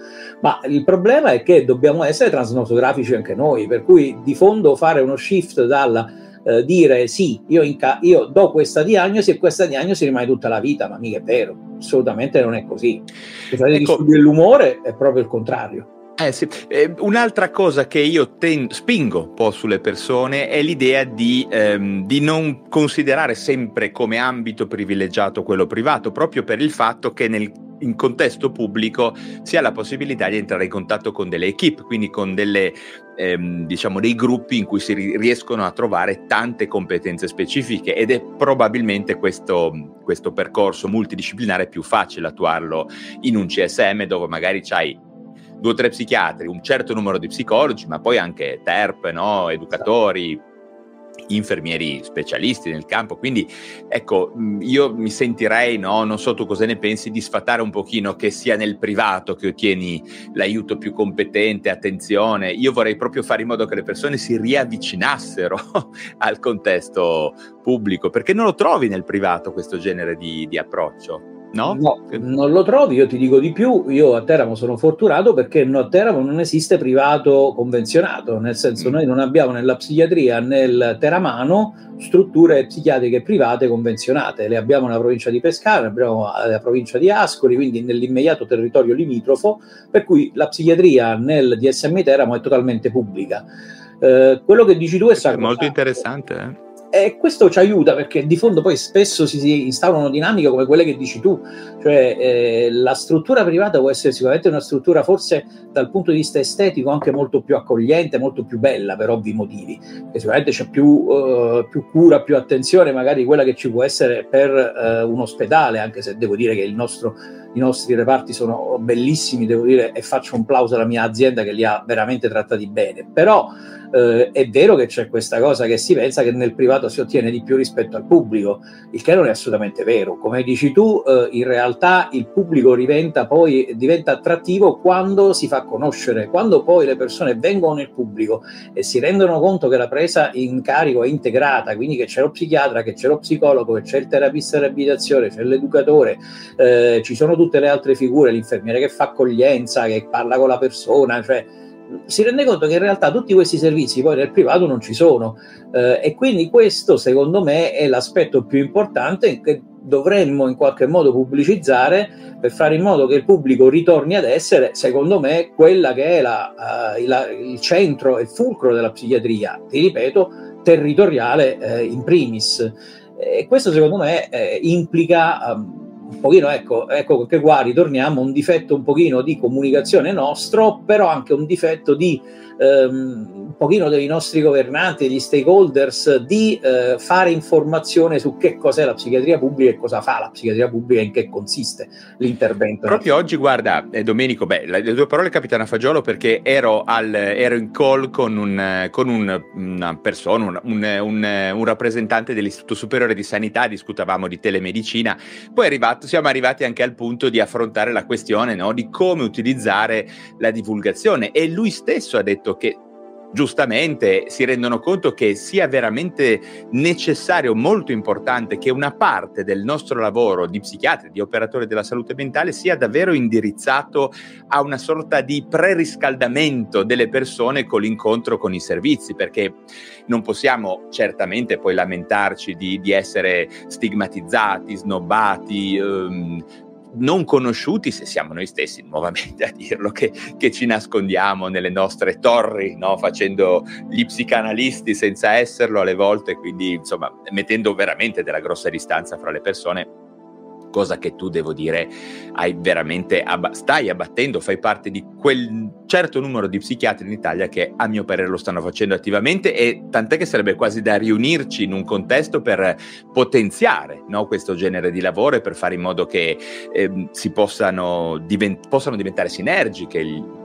Ma il problema è che dobbiamo essere transnosografici anche noi, per cui di fondo fare uno shift dalla eh, dire sì, io, ca- io, do questa diagnosi e questa diagnosi rimane tutta la vita, ma mica è vero, assolutamente non è così. Se ecco, dell'umore è proprio il contrario. Eh sì. eh, un'altra cosa che io ten- spingo un po' sulle persone è l'idea di, ehm, di, non considerare sempre come ambito privilegiato quello privato, proprio per il fatto che nel in contesto pubblico si ha la possibilità di entrare in contatto con delle equip, quindi con delle, ehm, diciamo, dei gruppi in cui si riescono a trovare tante competenze specifiche ed è probabilmente questo, questo percorso multidisciplinare più facile attuarlo in un CSM dove magari c'hai due o tre psichiatri, un certo numero di psicologi, ma poi anche TERP, no? educatori, infermieri specialisti nel campo. Quindi ecco, io mi sentirei, no, non so tu cosa ne pensi, di sfatare un pochino che sia nel privato che ottieni l'aiuto più competente, attenzione. Io vorrei proprio fare in modo che le persone si riavvicinassero al contesto pubblico, perché non lo trovi nel privato questo genere di, di approccio. No? no? non lo trovi, io ti dico di più, io a Teramo sono fortunato perché a Teramo non esiste privato convenzionato, nel senso mm. noi non abbiamo nella psichiatria nel Teramano strutture psichiatriche private convenzionate, le abbiamo nella provincia di Pescara, abbiamo nella provincia di Ascoli, quindi nell'immediato territorio limitrofo, per cui la psichiatria nel DSM Teramo è totalmente pubblica. Eh, quello che dici tu è, è molto interessante. Eh? E questo ci aiuta perché di fondo poi spesso si, instaurano dinamiche come quelle che dici tu, cioè eh, la struttura privata può essere sicuramente una struttura forse dal punto di vista estetico anche molto più accogliente, molto più bella per ovvi motivi, che sicuramente c'è più, uh, più, cura, più attenzione magari quella che ci può essere per uh, un ospedale, anche se devo dire che nostro, i nostri reparti sono bellissimi, devo dire, e faccio un plauso alla mia azienda che li ha veramente trattati bene, però eh, è vero che c'è questa cosa che si pensa che nel privato si ottiene di più rispetto al pubblico, il che non è assolutamente vero. Come dici tu, eh, in realtà il pubblico diventa poi diventa attrattivo quando si fa conoscere, quando poi le persone vengono nel pubblico e si rendono conto che la presa in carico è integrata, quindi che c'è lo psichiatra, che c'è lo psicologo, che c'è il terapista di riabilitazione, c'è l'educatore, eh, ci sono tutte le altre figure, l'infermiere che fa accoglienza, che parla con la persona, cioè si rende conto che in realtà tutti questi servizi poi nel privato non ci sono. Eh, e quindi questo secondo me è l'aspetto più importante che dovremmo in qualche modo pubblicizzare per fare in modo che il pubblico ritorni ad essere secondo me quella che è la, uh, il, il, centro e il fulcro della psichiatria ti ripeto territoriale eh, in primis. E questo secondo me eh, implica um, un pochino, ecco, ecco che qua ritorniamo, un difetto un pochino di comunicazione nostro, però anche un difetto di ehm, un pochino dei nostri governanti, degli stakeholders, di eh, fare informazione su che cos'è la psichiatria pubblica e cosa fa la psichiatria pubblica e in che consiste l'intervento. Proprio oggi, guarda, eh, Domenico, beh, le due parole capitano a fagiolo perché ero, al, ero in call con, un, con un, una persona, un, un, rappresentante dell'Istituto Superiore di Sanità, discutavamo di telemedicina, poi arrivato, siamo arrivati anche al punto di affrontare la questione no, di come utilizzare la divulgazione e lui stesso ha detto che giustamente si rendono conto che sia veramente necessario, molto importante, che una parte del nostro lavoro di psichiatri, di operatori della salute mentale sia davvero indirizzato a una sorta di preriscaldamento delle persone con l'incontro con i servizi, perché non possiamo certamente poi lamentarci di, di essere stigmatizzati, snobbati. Ehm, non conosciuti se siamo noi stessi, nuovamente a dirlo, che, che ci nascondiamo nelle nostre torri, no? facendo gli psicanalisti senza esserlo alle volte, quindi insomma mettendo veramente della grossa distanza fra le persone cosa che tu devo dire hai veramente abba- stai abbattendo, fai parte di quel certo numero di psichiatri in Italia che a mio parere lo stanno facendo attivamente e tant'è che sarebbe quasi da riunirci in un contesto per potenziare no, questo genere di lavoro e per fare in modo che eh, si possano, divent- possano diventare sinergiche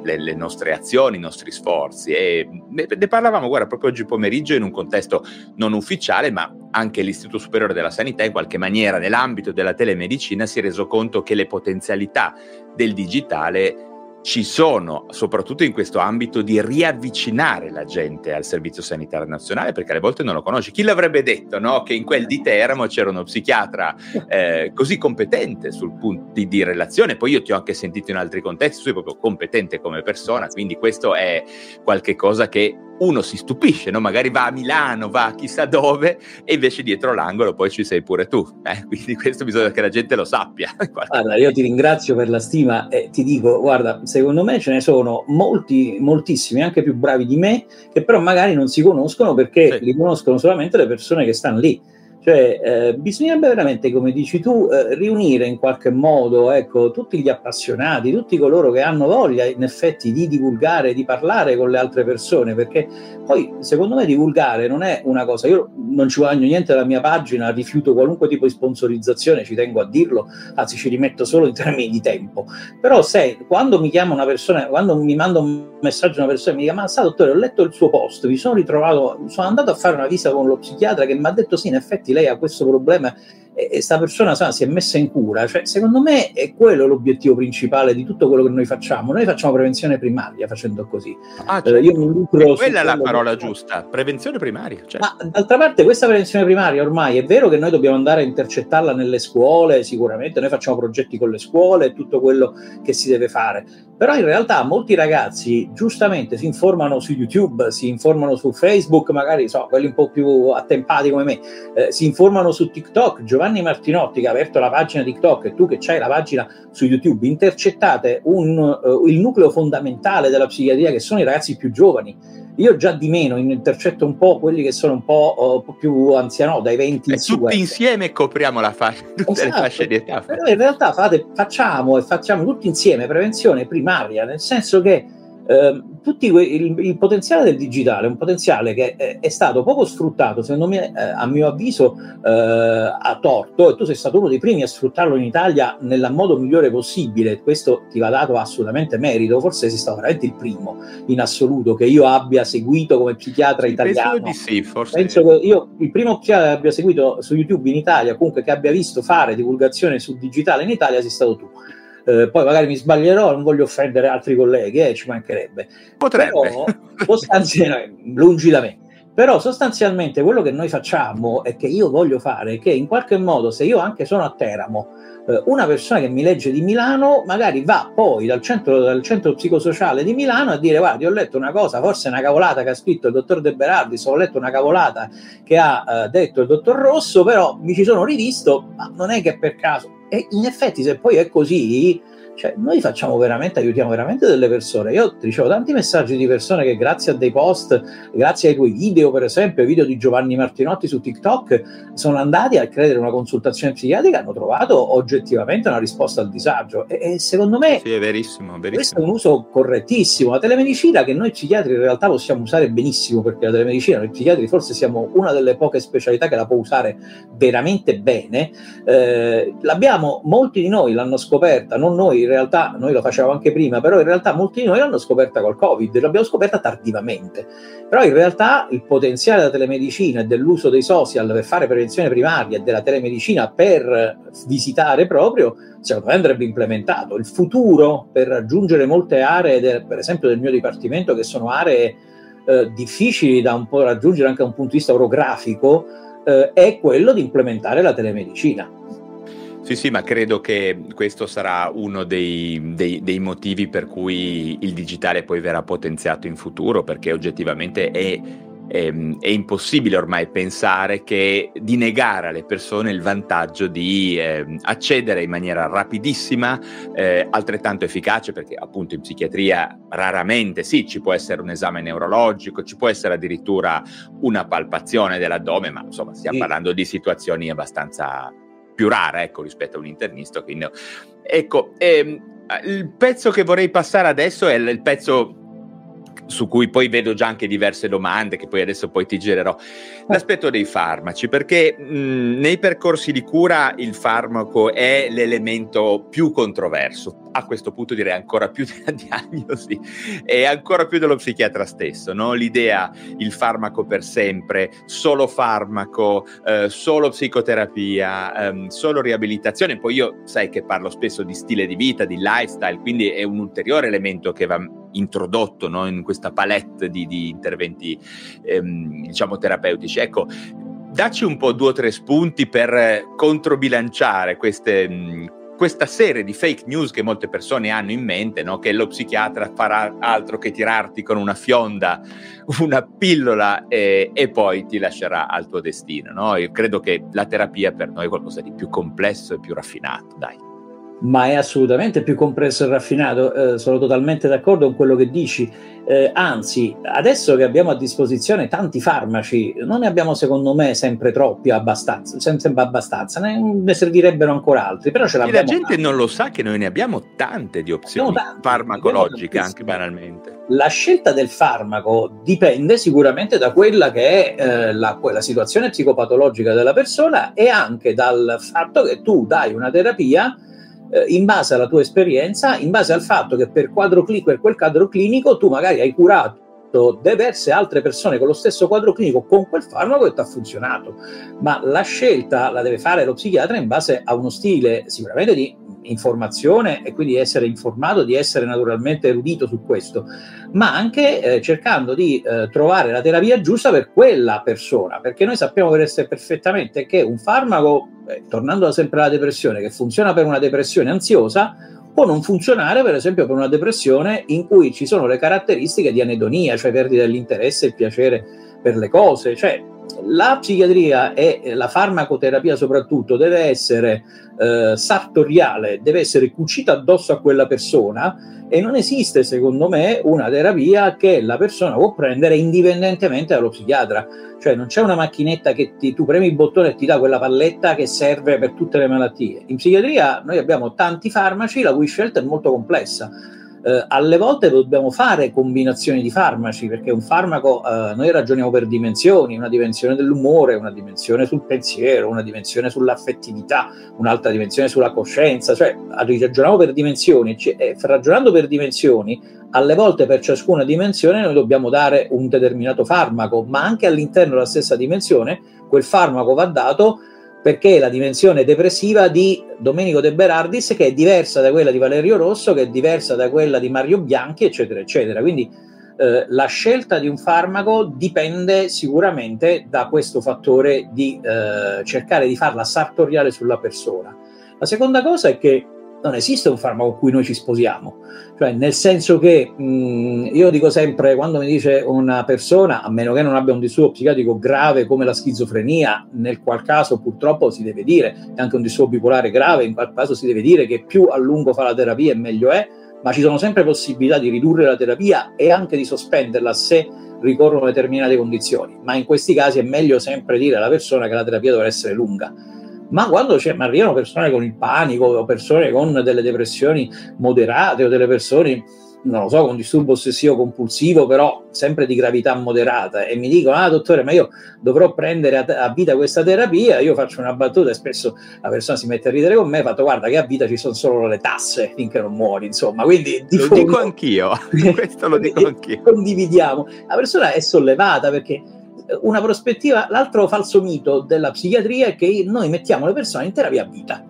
le, le, nostre azioni, i nostri sforzi. E ne, ne parlavamo guarda proprio oggi pomeriggio in un contesto non ufficiale ma anche l'Istituto Superiore della Sanità in qualche maniera nell'ambito della telemedicina si è reso conto che le potenzialità del digitale ci sono, soprattutto in questo ambito, di riavvicinare la gente al Servizio Sanitario Nazionale, perché alle volte non lo conosce. Chi l'avrebbe detto no? che in quel di Teramo c'era uno psichiatra eh, così competente sul punto di, di, relazione? Poi io ti ho anche sentito in altri contesti, sei proprio competente come persona, quindi questo è qualcosa che uno si stupisce, no? magari va a Milano, va a chissà dove e invece dietro l'angolo poi ci sei pure tu. Eh? Quindi questo bisogna che la gente lo sappia. Guarda, io ti ringrazio per la stima e ti dico, guarda, secondo me ce ne sono molti, moltissimi, anche più bravi di me, che però magari non si conoscono perché sì. li conoscono solamente le persone che stanno lì cioè, eh, bisognerebbe veramente, come dici tu, eh, riunire in qualche modo ecco, tutti gli appassionati, tutti coloro che hanno voglia, in effetti, di divulgare, di parlare con le altre persone, perché poi, secondo me, divulgare non è una cosa. Io non ci guadagno niente dalla mia pagina, rifiuto qualunque tipo di sponsorizzazione, ci tengo a dirlo, anzi, ci rimetto solo in termini di tempo. Però, se quando mi chiama una persona, quando mi manda un messaggio una persona e mi dice: Ma sa, dottore, ho letto il suo post, mi sono ritrovato, sono andato a fare una visita con lo psichiatra che mi ha detto: Sì, in effetti lei ha questo problema questa persona sa, si è messa in cura, cioè, secondo me è quello l'obiettivo principale di tutto quello che noi facciamo. Noi facciamo prevenzione primaria facendo così. Ah, certo. eh, mi lucro quella è la parola che... giusta, prevenzione primaria. Certo. Ma d'altra parte questa prevenzione primaria ormai è vero che noi dobbiamo andare a intercettarla nelle scuole, sicuramente noi facciamo progetti con le scuole e tutto quello che si deve fare, però in realtà molti ragazzi giustamente si informano su YouTube, si informano su Facebook, magari so, quelli un po' più attempati come me, eh, si informano su TikTok, Giovanni Martinotti che ha aperto la pagina TikTok e tu che hai la pagina su YouTube, intercettate un, uh, il nucleo fondamentale della psichiatria che sono i ragazzi più giovani. Io già di meno intercetto un po' quelli che sono un po', uh, più anziani, dai 20 in su. Tutti insieme copriamo la fascia, tutte esatto. le fasce di età. Però in realtà fate, facciamo e facciamo tutti insieme prevenzione primaria, nel senso che eh, tutti que- il, il, potenziale del digitale è un potenziale che è, è stato poco sfruttato, secondo me, eh, a mio avviso, eh, a torto, e tu sei stato uno dei primi a sfruttarlo in Italia nel modo migliore possibile. Questo ti va dato assolutamente merito, forse sei stato veramente il primo in assoluto che io abbia seguito come psichiatra italiano. Penso di sì, forse. Penso che io, il primo psichiatra che abbia seguito su YouTube in Italia, comunque che abbia visto fare divulgazione sul digitale in Italia, sei stato tu. Eh, poi magari mi sbaglierò, non voglio offendere altri colleghi, eh, ci mancherebbe. Potrebbe. Però, sostanzialmente, lungi da me. Però sostanzialmente quello che noi facciamo e che io voglio fare è che in qualche modo, se io anche sono a Teramo, eh, una persona che mi legge di Milano magari va poi dal centro, dal centro psicosociale di Milano a dire guarda, ho letto una cosa, forse una cavolata che ha scritto il dottor De Berardis, ho letto una cavolata che ha eh, detto il dottor Rosso, però mi ci sono rivisto, ma non è che per caso e in effetti, se poi è così, cioè, noi facciamo veramente, aiutiamo veramente delle persone. Io ricevo tanti messaggi di persone che grazie a dei post, grazie ai tuoi video, per esempio, video di Giovanni Martinotti su TikTok, sono andati a credere una consultazione psichiatrica hanno trovato oggettivamente una risposta al disagio. E, e secondo me sì, è verissimo, verissimo. questo è un uso correttissimo. La telemedicina che noi psichiatri in realtà possiamo usare benissimo, perché la telemedicina, noi psichiatri forse siamo una delle poche specialità che la può usare veramente bene. Eh, l'abbiamo, molti di noi l'hanno scoperta, non noi in realtà noi lo facevamo anche prima, però in realtà molti di noi l'hanno scoperta col Covid, l'abbiamo scoperta tardivamente. Però in realtà il potenziale della telemedicina e dell'uso dei social per fare prevenzione primaria e della telemedicina per visitare proprio, secondo me andrebbe implementato. Il futuro per raggiungere molte aree, del, per esempio del mio dipartimento, che sono aree eh, difficili da un po' raggiungere anche da un punto di vista orografico, eh, è quello di implementare la telemedicina sì, sì, ma credo che questo sarà uno dei, dei, dei, motivi per cui il digitale poi verrà potenziato in futuro, perché oggettivamente è ehm, è impossibile ormai pensare che di negare alle persone il vantaggio di eh, accedere in maniera rapidissima, eh, altrettanto efficace, perché appunto in psichiatria raramente sì, ci può essere un esame neurologico, ci può essere addirittura una palpazione dell'addome, ma insomma stiamo sì. parlando di situazioni abbastanza più rare ecco, rispetto a un internista. Quindi, ecco, ehm, il pezzo che vorrei passare adesso è il pezzo su cui poi vedo già anche diverse domande che poi adesso poi ti girerò. L'aspetto dei farmaci, perché mh, nei percorsi di cura il farmaco è l'elemento più controverso, a questo punto direi ancora più della diagnosi e ancora più dello psichiatra stesso, no? l'idea il farmaco per sempre, solo farmaco, eh, solo psicoterapia, ehm, solo riabilitazione, poi io sai che parlo spesso di stile di vita, di lifestyle, quindi è un ulteriore elemento che va introdotto no? in questa palette di, di interventi ehm, diciamo terapeutici. Ecco, dacci un po' due o tre spunti per controbilanciare queste, mh, questa serie di fake news che molte persone hanno in mente, no? che lo psichiatra farà altro che tirarti con una fionda una pillola e, e poi ti lascerà al tuo destino. No? Credo che la terapia per noi è qualcosa di più complesso e più raffinato. Dai ma è assolutamente più complesso e raffinato, eh, sono totalmente d'accordo con quello che dici, eh, anzi adesso che abbiamo a disposizione tanti farmaci, non ne abbiamo secondo me sempre troppi, abbastanza, sempre abbastanza, ne, ne servirebbero ancora altri, però ce l'abbiamo. la gente tanti. non lo sa che noi ne abbiamo tante di opzioni tanti, farmacologiche anche banalmente. La scelta del farmaco dipende sicuramente da quella che è eh, la, la situazione psicopatologica della persona e anche dal fatto che tu dai una terapia eh, in base alla tua esperienza, in base al fatto che per, quadro cli- per quel quadro clinico tu magari hai curato diverse altre persone con lo stesso quadro clinico con quel farmaco e ti ha funzionato. Ma la scelta la deve fare lo psichiatra in base a uno stile sicuramente di informazione e quindi essere informato, di essere naturalmente erudito su questo, ma anche eh, cercando di eh, trovare la terapia giusta per quella persona, perché noi sappiamo per essere perfettamente che un farmaco, eh, tornando sempre alla depressione, che funziona per una depressione ansiosa, può non funzionare per esempio per una depressione in cui ci sono le caratteristiche di anedonia, cioè perdita dell'interesse e piacere per le cose, cioè la psichiatria e la farmacoterapia soprattutto deve essere eh, sartoriale, deve essere cucita addosso a quella persona e non esiste secondo me una terapia che la persona può prendere indipendentemente dallo psichiatra, cioè non c'è una macchinetta che ti, tu premi il bottone e ti dà quella palletta che serve per tutte le malattie. In psichiatria noi abbiamo tanti farmaci la cui scelta è molto complessa eh, alle volte dobbiamo fare combinazioni di farmaci perché un farmaco eh, noi ragioniamo per dimensioni, una dimensione dell'umore, una dimensione sul pensiero, una dimensione sull'affettività, un'altra dimensione sulla coscienza, cioè ragioniamo per dimensioni e ragionando per dimensioni alle volte per ciascuna dimensione noi dobbiamo dare un determinato farmaco, ma anche all'interno della stessa dimensione quel farmaco va dato perché la dimensione depressiva di Domenico De Berardis che è diversa da quella di Valerio Rosso, che è diversa da quella di Mario Bianchi, eccetera, eccetera. Quindi eh, la scelta di un farmaco dipende sicuramente da questo fattore di eh, cercare di farla sartoriale sulla persona. La seconda cosa è che non esiste un farmaco con cui noi ci sposiamo, cioè nel senso che mh, io dico sempre quando mi dice una persona, a meno che non abbia un disturbo psichiatrico grave come la schizofrenia, nel qual caso purtroppo si deve dire, è anche un disturbo bipolare grave, in qual caso si deve dire che più a lungo fa la terapia e meglio è, ma ci sono sempre possibilità di ridurre la terapia e anche di sospenderla se ricorrono determinate condizioni, ma in questi casi è meglio sempre dire alla persona che la terapia dovrà essere lunga ma quando arrivano persone con il panico o persone con delle depressioni moderate o delle persone non lo so, con disturbo ossessivo compulsivo, però sempre di gravità moderata, e mi dicono: Ah, dottore, ma io dovrò prendere a, a, vita questa terapia. Io faccio una battuta e spesso la persona si mette a ridere con me. Fatto, guarda, che a vita ci sono solo le tasse finché non muori. Insomma, quindi lo fondo, dico anch'io. Questo lo dico anch'io. Condividiamo. La persona è sollevata perché una prospettiva, l'altro falso mito della psichiatria è che noi mettiamo le persone in terapia a vita.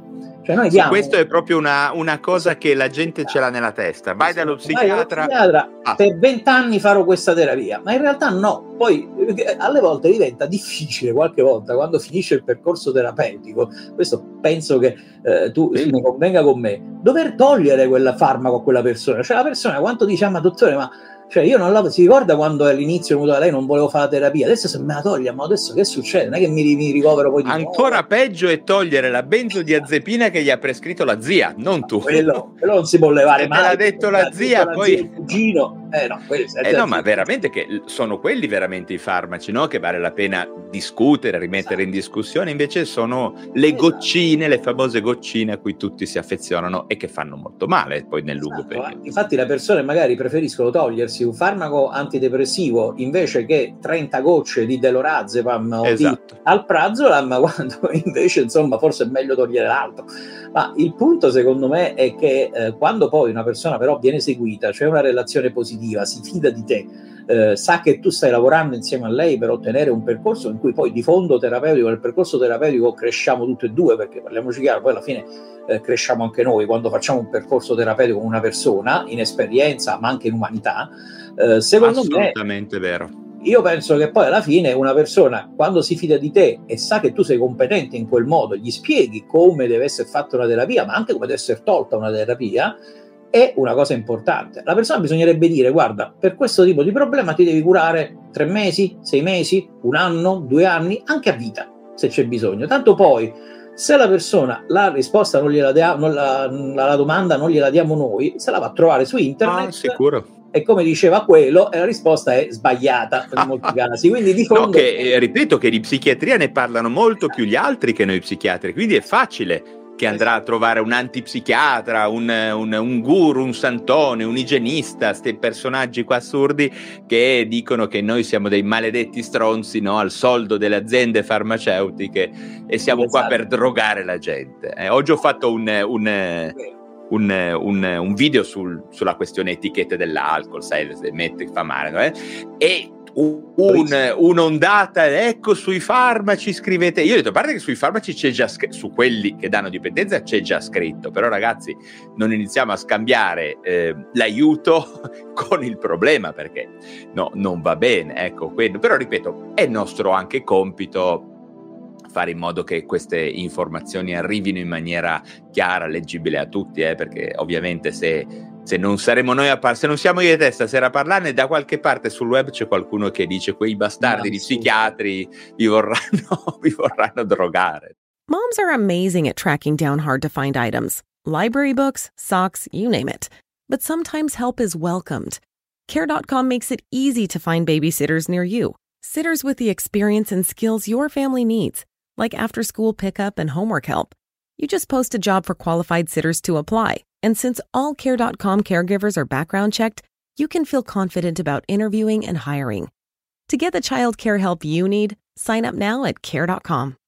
Cioè noi diamo... sì, questo è proprio una, una, cosa che la gente ce l'ha nella testa. Vai dallo psichiatra. Vai psichiatra ah. Per vent'anni farò questa terapia, ma in realtà no. Poi eh, alle volte diventa difficile, qualche volta, quando finisce il percorso terapeutico. Questo penso che eh, tu sì. ne convenga con me. Dover togliere quel farmaco a quella persona. Cioè la persona quanto dice, ah, ma dottore, ma Cioè, io non la si ricorda quando all'inizio venuto da lei non volevo fare la terapia, adesso se me la toglie, ma adesso che succede? Non è che mi, mi ricovero poi di Ancora nuovo. peggio è togliere la benzodiazepina che gli ha prescritto la zia, non tu. Quello, quello non si può levare mai. Me l'ha detto la zia, poi... cugino. Eh no, quelli, eh no ma veramente che sono quelli veramente i farmaci, no? Che vale la pena discutere, rimettere esatto. in discussione, invece sono le esatto. goccine, le famose goccine a cui tutti si affezionano e che fanno molto male poi nel lungo esatto. periodo. Infatti le persone magari preferiscono togliersi un farmaco antidepressivo invece che 30 gocce di delorazepam o esatto. di alprazolam, quando invece insomma forse è meglio togliere l'altro. Ma il punto secondo me è che eh, quando poi una persona però viene seguita, c'è cioè una relazione positiva, si fida di te, eh, sa che tu stai lavorando insieme a lei per ottenere un percorso in cui poi di fondo terapeutico, nel percorso terapeutico cresciamo tutti e due, perché parliamoci chiaro, poi alla fine eh, cresciamo anche noi quando facciamo un percorso terapeutico con una persona in esperienza ma anche in umanità. Eh, secondo Assolutamente me, vero. Io penso che poi alla fine una persona, quando si fida di te e sa che tu sei competente in quel modo, gli spieghi come deve essere fatta una terapia, ma anche come deve essere tolta una terapia, è una cosa importante. La persona bisognerebbe dire: guarda, per questo tipo di problema ti devi curare tre mesi, sei mesi, un anno, due anni, anche a vita, se c'è bisogno. Tanto poi se la persona la risposta non gliela diamo, la, la, domanda non gliela diamo noi, se la va a trovare su internet. Ah, sicuro. E come diceva quello, e la risposta è sbagliata in molti casi. Quindi di fondo... No, che, eh, ripeto che di psichiatria ne parlano molto più gli altri che noi psichiatri, quindi è facile che andrà a trovare un antipsichiatra, un, un, un guru, un santone, un igienista, questi personaggi qua assurdi che dicono che noi siamo dei maledetti stronzi no? al soldo delle aziende farmaceutiche e siamo esatto. qua per drogare la gente. Eh, oggi ho fatto un, un un, un, un, video sul, sulla questione etichette dell'alcol, sai, se mette fa male, no? eh? e un, un'ondata, ecco sui farmaci scrivete. Io ho detto, a parte che sui farmaci c'è già scritto, su quelli che danno dipendenza c'è già scritto, però ragazzi non iniziamo a scambiare eh, l'aiuto con il problema perché no, non va bene, ecco, quello. però ripeto, è nostro anche compito fare in modo che queste informazioni arrivino in maniera chiara, leggibile a tutti, eh, perché ovviamente se se non saremo noi a parlare, se non siamo io e te stasera a parlarne, da qualche parte sul web c'è qualcuno che dice quei bastardi di psichiatri vi vorranno, vi vorranno drogare. Moms are amazing at tracking down hard to find items. Library books, socks, you name it. But sometimes help is welcomed. Care.com makes it easy to find babysitters near you. Sitters with the experience and skills your family needs, like after school pickup and homework help. You just post a job for qualified sitters to apply. And since all Care.com caregivers are background checked, you can feel confident about interviewing and hiring. To get the child care help you need, sign up now at Care.com.